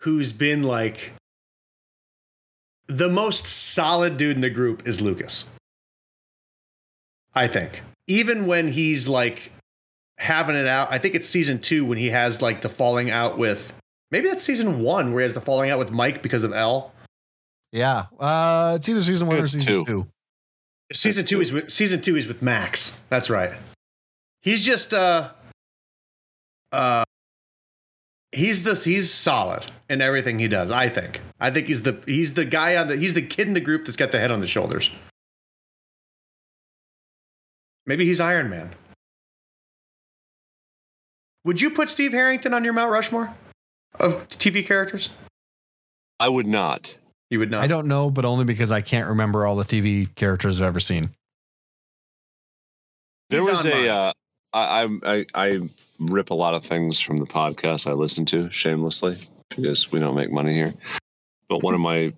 who's been like the most solid dude in the group is Lucas. I think. Even when he's like having it out, I think it's season two when he has like the falling out with maybe that's season one where he has the falling out with Mike because of El. Yeah. Uh, it's either season one or season two. two. Season That's two true. is with season two is with Max. That's right. He's just uh uh he's the he's solid in everything he does, I think. I think he's the he's the guy on the he's the kid in the group that's got the head on the shoulders. Maybe he's Iron Man. Would you put Steve Harrington on your Mount Rushmore of TV characters? I would not. You would not. I don't know, but only because I can't remember all the TV characters I've ever seen. There He's was on a. Uh, I, I I I rip a lot of things from the podcast I listen to shamelessly because we don't make money here. But one of my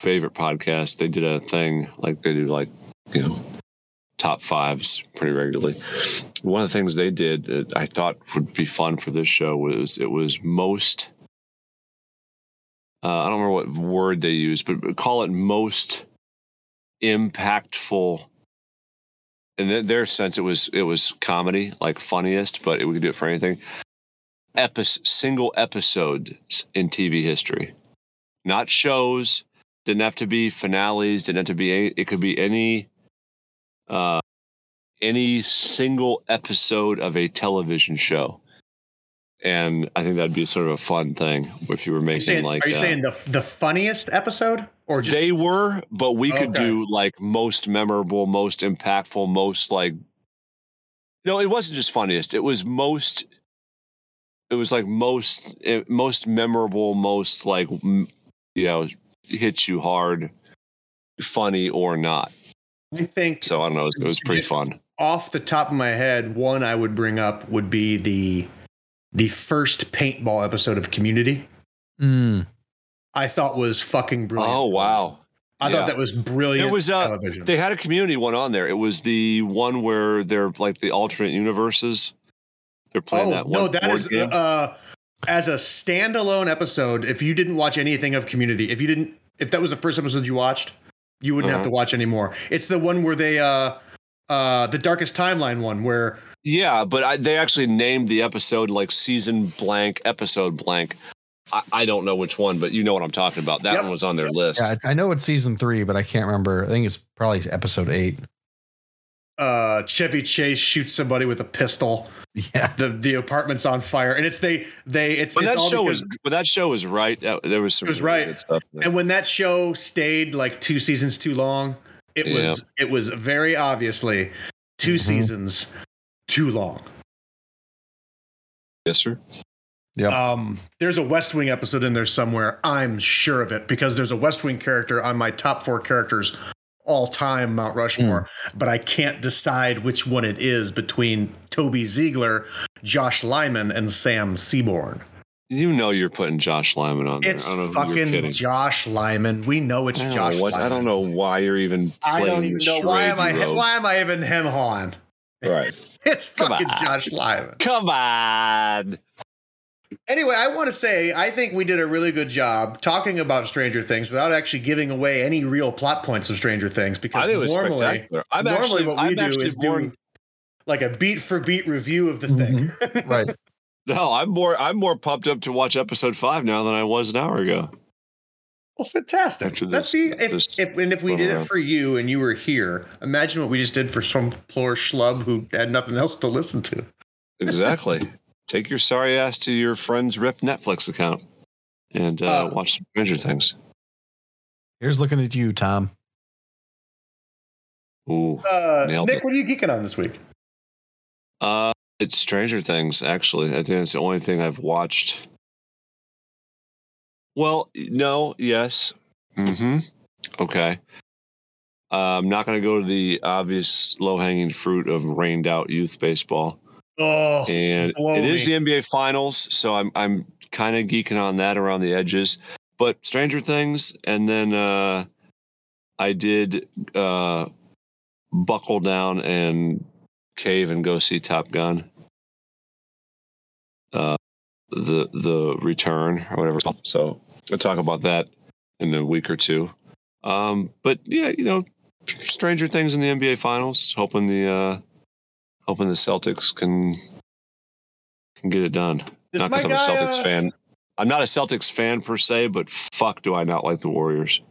favorite podcasts, they did a thing like they do like you know top fives pretty regularly. One of the things they did that I thought would be fun for this show was it was most. Uh, I don't remember what word they used, but call it most impactful in their- sense, it was it was comedy, like funniest, but we could do it for anything. Epi- single episodes in TV history, not shows. Didn't have to be finales. Didn't have to be. Any, it could be any, uh, any single episode of a television show. And I think that'd be sort of a fun thing if you were Are you making saying, like. are you uh, saying the the funniest episode or just they were, but we could do like most memorable, most impactful, most like. No, it wasn't just funniest. It was most. It was like most eh, most memorable, most like you know hits you hard, funny or not. I think So I don't know. It was, it was pretty fun. off the top of my head, one I would bring up would be the the first paintball episode of Community. Mm. I thought was fucking brilliant. Oh wow! I yeah. thought that was brilliant. It was, uh, television. They had a community one on there. It was the one where they're like the alternate universes. They're playing oh that one no, that board is game. uh, as a standalone episode. If you didn't watch anything of Community, if you didn't, if that was the first episode you watched, you wouldn't have Uh-huh. to watch anymore. It's the one where they uh uh the darkest timeline one where Yeah, but I, they actually named the episode like season blank, episode blank. I, I don't know which one, but you know what I'm talking about. That Yep. one was on their list. Yeah, it's, I know it's season three, but I can't remember. I think it's probably episode eight. Uh Chevy Chase shoots somebody with a pistol. Yeah. The the apartment's on fire, and it's they they it's, when it's that all show because- was when that show was right, there was some It was really right. good stuff. there. and when that show stayed like two seasons too long, it Yeah. was it was very obviously 2 Mhm. seasons too long. yes, sir. Yeah. Um, there's a West Wing episode in there somewhere. I'm sure of it because there's a West Wing character on my top four characters all time Mount Rushmore, hmm. but I can't decide which one it is between Toby Ziegler, Josh Lyman, and Sam Seaborn. You know you're putting Josh Lyman on there. It's I don't know who you're fucking. Josh Lyman. We know it's Josh know what, Lyman. I don't know why you're even. I playing don't even know why am I why am I even him on? Right. It's Come fucking on. Josh Lyman. Come on. Anyway, I want to say I think we did a really good job talking about Stranger Things without actually giving away any real plot points of Stranger Things because I think it was normally. I'm normally actually, what we I'm do is more, do like a beat for beat review of the mm-hmm. thing. Right. no, I'm more, I'm more pumped up to watch episode five now than I was an hour ago. Well, fantastic. After Let's this- see if, this if and if we run did it for you and you were here. Imagine what we just did for some poor schlub who had nothing else to listen to. Exactly. Take your sorry ass to your friend's rip Netflix account and uh, Uh, watch some Stranger Things. Here's looking at you, Tom. Ooh. Uh, Nick, it. what are you geeking on this week? Uh, it's Stranger Things, actually. I think it's the only thing I've watched. Well, no, yes. Mm-hmm. Okay. Uh, I'm not going to go to the obvious low hanging fruit of rained out youth baseball. Oh, and blow it is me. the NBA Finals, so I'm I'm kind of geeking on that around the edges. But Stranger Things, and then uh, I did uh, buckle down and cave and go see Top Gun. Uh, the the return or whatever. So we'll talk about that in a week or two. Um, but yeah, you know, Stranger Things in the NBA Finals. Hoping the uh, hoping the Celtics can can get it done. Is not because I'm a guy, Celtics uh, fan. I'm not a Celtics fan per se, but fuck, do I not like the Warriors?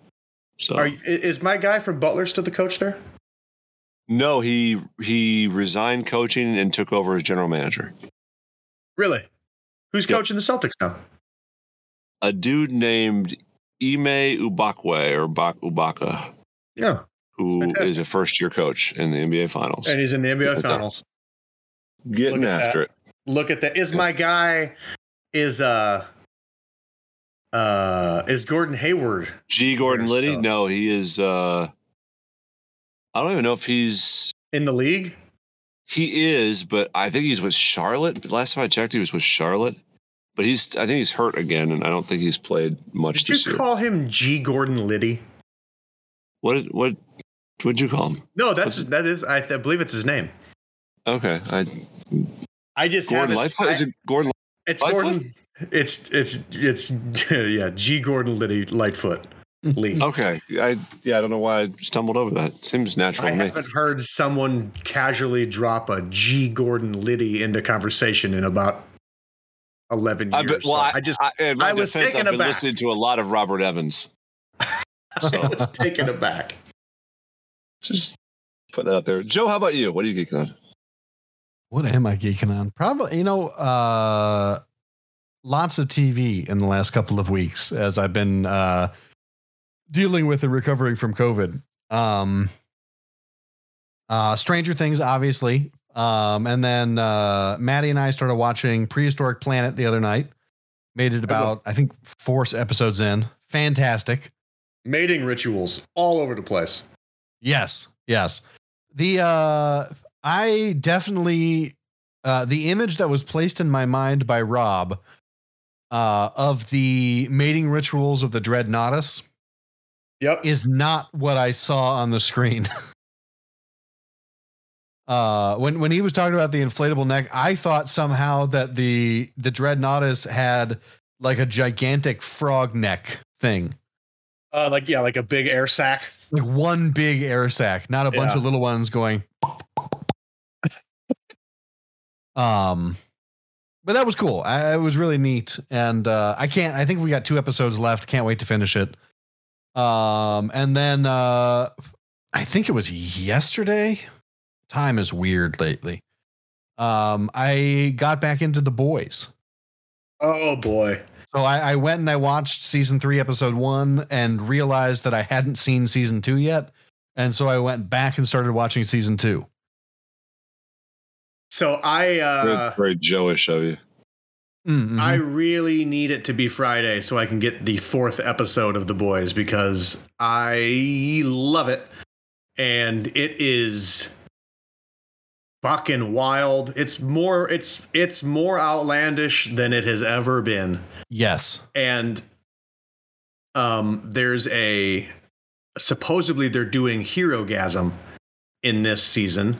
So Are, you- is my guy from Butler still the coach there? no, he he resigned coaching and took over as general manager. Really? Who's Yep. coaching the Celtics now? A dude named Ime Ubakwe or Bak Ubaka, Yeah, who is Fantastic. a first year coach in the NBA Finals. and he's in the NBA. Finals. Getting after it. look at that. Is my guy is uh uh is Gordon Hayward? G. Gordon Liddy? uh, No, he is. uh I don't even know if he's. in the league? He is, but I think he's with Charlotte. Last time I checked, he was with Charlotte. But he's. I think he's hurt again, and I don't think he's played much Did this you year. call him G Gordon Liddy? what? What? What'd you call him? No, that's What's- that is I, I believe it's his name. Okay, I I just Gordon haven't- Lightfoot. Is it Gordon? It's Lightfoot? Gordon. It's it's it's yeah. G Gordon Liddy Lightfoot Lee. Okay, I yeah, I don't know why I stumbled over that. Seems natural I to me. haven't heard someone casually drop a G Gordon Liddy into conversation in about eleven I, years. bet, well, So I, I just I, I was defense, taken I've been aback. listening to a lot of Robert Evans. So was taken aback. Just put that out there. Joe, how about you? What are you geeking on? What am I geeking on? Probably, you know, uh, lots of TV in the last couple of weeks as I've been uh, dealing with and recovering from COVID. Um, uh, Stranger Things, obviously. Um, and then uh, Maddie and I started watching Prehistoric Planet the other night. Made it about, I think, four episodes in. Fantastic. Mating rituals all over the place. Yes, yes. The uh I definitely uh the image that was placed in my mind by Rob uh of the mating rituals of the Dreadnoughtus Yep. is not what I saw on the screen. uh when when he was talking about the inflatable neck, I thought somehow that the the Dreadnoughtus had like a gigantic frog neck thing. Uh, like yeah, like a big air sack. Like one big air sac, not a bunch Yeah. of little ones going. um, but that was cool. I, it was really neat, and uh, I can't. I think we got two episodes left. Can't wait to finish it. Um, and then uh, I think it was yesterday. Time is weird lately. Um, I got back into the boys. Oh boy. So I, I went and I watched season three, episode one, and realized that I hadn't seen season two yet. And so I went back and started watching season two. So I uh very, very Joe-ish of you. Mm, I really need it to be Friday so I can get the fourth episode of The Boys because I love it. And it is fucking wild. It's more it's it's more outlandish than it has ever been. yes. And um there's a supposedly they're doing Herogasm in this season,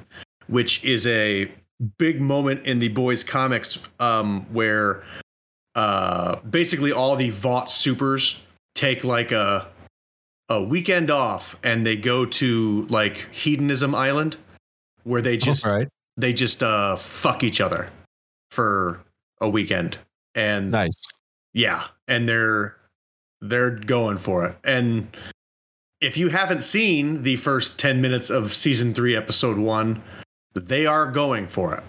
which is a big moment in the boys comics um where uh basically all the Vought supers take like a a weekend off and they go to like hedonism island where they just right. they just uh fuck each other for a weekend and Nice. yeah and they're they're going for it and if you haven't seen the first 10 minutes of season 3 episode 1 they are going for it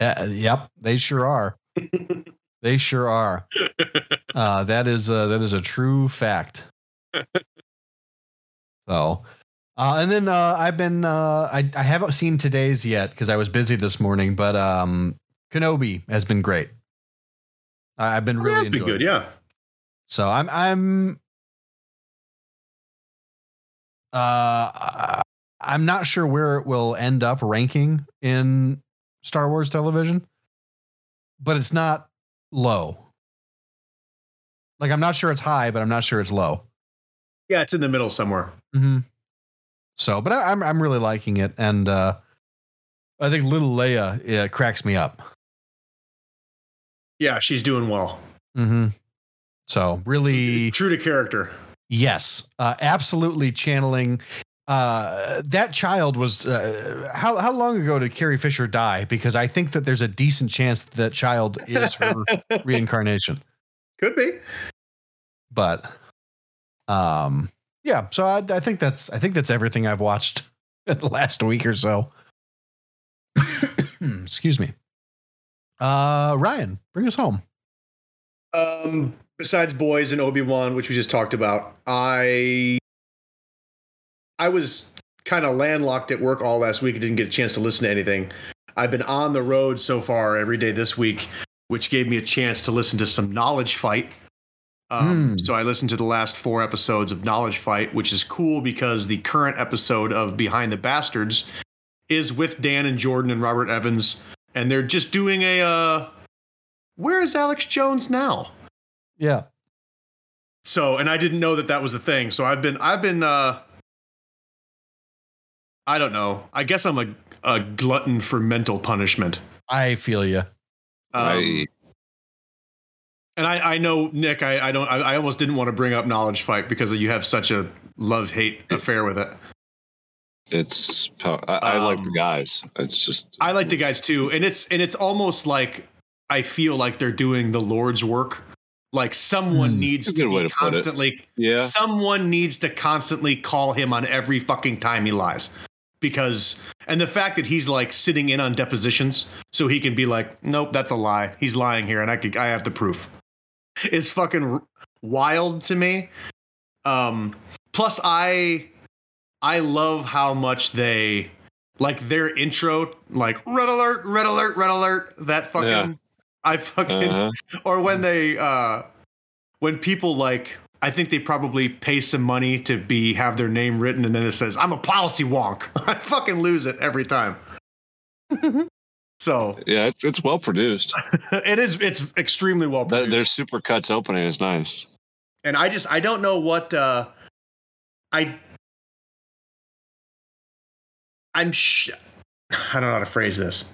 Uh, yep. They sure are. they sure are. Uh, that is uh, that is a true fact. So, uh, and then uh, I've been uh, I I haven't seen today's yet because I was busy this morning, but um, Kenobi has been great. I- I've been really that's been good it. yeah So I'm I'm uh I'm not sure where it will end up ranking in Star Wars television, but it's not low. Like I'm not sure it's high, but I'm not sure it's low. yeah it's in the middle somewhere Mm-hmm. So, but I, I'm I'm really liking it, and uh I think little Leia yeah, cracks me up. yeah she's doing well Mm-hmm. So really, true to character Yes, uh, absolutely channeling. Uh, that child was uh, how how long ago did Carrie Fisher die? Because I think that there's a decent chance that, that child is her reincarnation. could be But, um, yeah. So I, I think that's I think that's everything I've watched in the last week or so. Excuse me. Uh, Ryan, bring us home. Um, besides boys and Obi Wan, which we just talked about, I I was kind of landlocked at work all last week. and didn't get a chance to listen to anything. I've been on the road so far every day this week, which gave me a chance to listen to some Knowledge Fight. Um, Hmm. So I listened to the last four episodes of Knowledge Fight, which is cool because the current episode of Behind the Bastards is with Dan and Jordan and Robert Evans, and they're just doing a. Uh, where is Alex Jones now? Yeah. So, and I didn't know that that was a thing. So I've been, I've been, uh, I don't know. I guess I'm a, a glutton for mental punishment. I feel you. Um, I, and I, I know Nick, I, I don't, I, I almost didn't want to bring up knowledge fight because you have such a love hate affair with it. it's I, I like the Um, guys. It's just I like the guys too, and it's and it's almost like I feel like they're doing the Lord's work. Like someone Hmm. needs to good way be to constantly yeah. someone needs to constantly call him on every fucking time he lies because and the fact that he's like sitting in on depositions so he can be like nope that's a lie he's lying here and i could i have the proof is fucking wild to me um plus i i love how much they like their intro like red alert red alert red alert that fucking Yeah. i fucking Uh-huh. or when they uh when people like I think they probably pay some money to be have their name written and then it says I'm a policy wonk. I fucking lose it every time. So Yeah, it's it's well produced. it is it's extremely well That, produced. their super cuts opening is nice. and I just I don't know what uh I I'm sh- I don't know how to phrase this.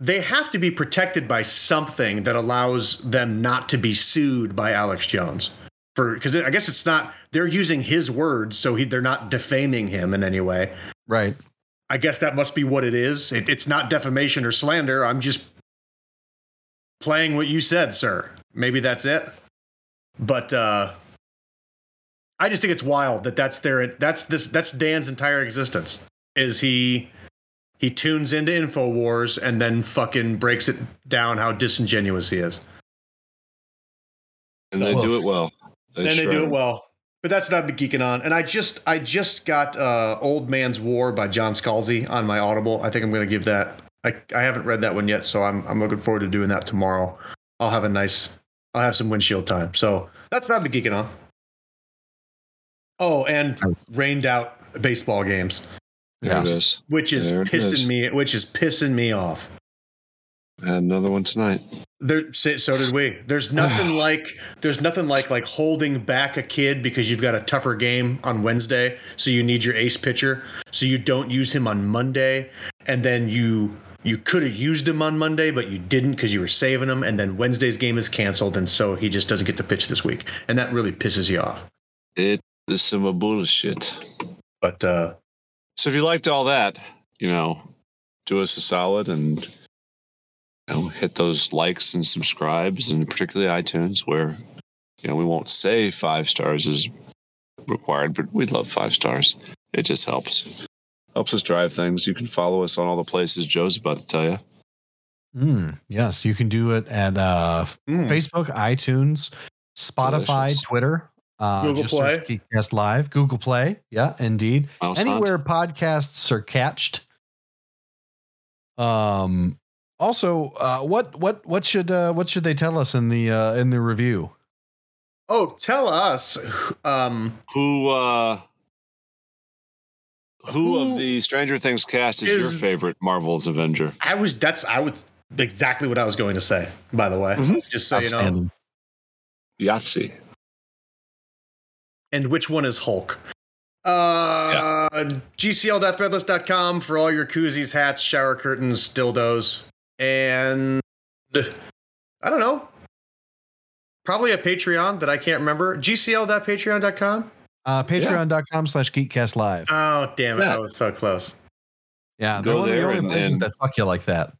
They have to be protected by something that allows them not to be sued by Alex Jones. For because I guess it's not they're using his words, so he, they're not defaming him in any way. Right. I guess that must be what it is. It, it's not defamation or slander. I'm just playing what you said, sir. Maybe that's it. But uh I just think it's wild that that's their that's this that's Dan's entire existence. Is he he tunes into Infowars and then fucking breaks it down how disingenuous he is. And they do it well. then they do it well. But that's what I've been geeking on. And I just I just got uh Old Man's War by John Scalzi on my Audible. I think I'm gonna give that I, I haven't read that one yet, so I'm I'm looking forward to doing that tomorrow. I'll have a nice I'll have some windshield time. So that's what I've been geeking on. Oh, and Nice. rained out baseball games, There Yeah. it is. which is pissing is. me which is pissing me off. And another one tonight. There, so did we. There's nothing like there's nothing like like holding back a kid because you've got a tougher game on Wednesday, so you need your ace pitcher, so you don't use him on Monday, and then you you could have used him on Monday, but you didn't because you were saving him, and then Wednesday's game is canceled, and so he just doesn't get to pitch this week, and that really pisses you off. It is some bullshit. But uh, So if you liked all that, you know, do us a solid and you know, hit those likes and subscribes, and particularly iTunes, where you know we won't say five stars is required, but we'd love five stars. It just helps, helps us drive things. You can follow us on all the places Joe's about to tell you. Mm, yes, you can do it at uh, mm, Facebook, iTunes, Spotify, Delicious. Twitter. Uh, Google just search Geekcast Live, Google Play. Yeah, indeed. Mouse Anywhere hunt. podcasts are catched. Um. Also, uh, what what what should uh, what should they tell us in the uh, in the review? oh, tell us, um, who uh who, Who of the Stranger Things cast is, your favorite Marvel's Avenger? I was that's I was exactly what I was going to say. By the way, Mhm. just so you know. Outstanding. Yahtzee. and which one is Hulk. Uh, GCL.threadless.com for all your koozies, hats, shower curtains, dildos, and I don't know. Probably a Patreon that I can't remember. GCL.patreon.com. Uh, Patreon.com slash Geekcast Live. Oh, damn it. Yeah. I was so close. Yeah, they're go one of the there only and- places and- that fuck you like that.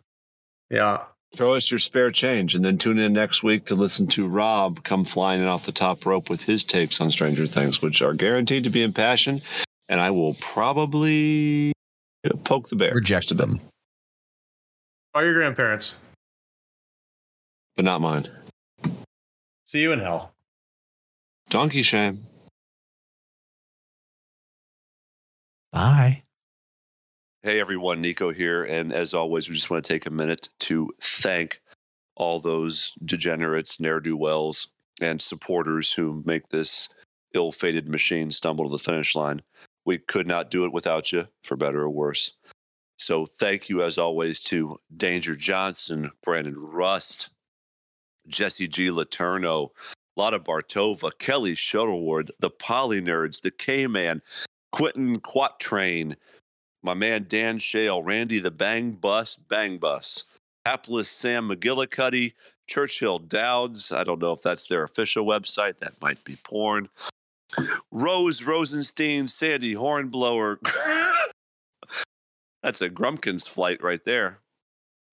Yeah. Throw us your spare change and then tune in next week to listen to Rob come flying in off the top rope with his takes on Stranger Things, which are guaranteed to be impassioned. And I will probably poke the bear. Reject them. All your grandparents. But not mine. See you in hell. Donkey shame. Bye. Hey everyone, Nico here. And as always, we just want to take a minute to thank all those degenerates, ne'er do wells, and supporters who make this ill fated machine stumble to the finish line. We could not do it without you, for better or worse. So thank you, as always, to Danger Johnson, Brandon Rust, Jesse G. Laterno, Lotta Bartova, Kelly Shuttlewood, the Poly Nerds, the K Man, Quentin Quatrain, my man Dan Shale, Randy the Bang Bus, Bang Bus, hapless Sam McGillicuddy, Churchill Dowds. I don't know if that's their official website. That might be porn. Rose Rosenstein, Sandy Hornblower. that's a Grumpkins flight right there.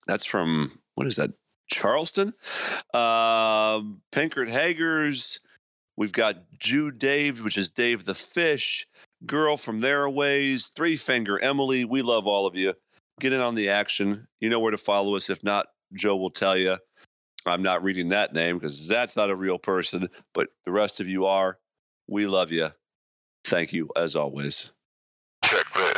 That's from, what is that? Charleston. Um, Pinkert Hagers. We've got Jew Dave, which is Dave the Fish. Girl from their ways. Three Finger Emily. We love all of you. Get in on the action. You know where to follow us. If not, Joe will tell you. I'm not reading that name because that's not a real person, but the rest of you are. We love you. Thank you as always. Check this.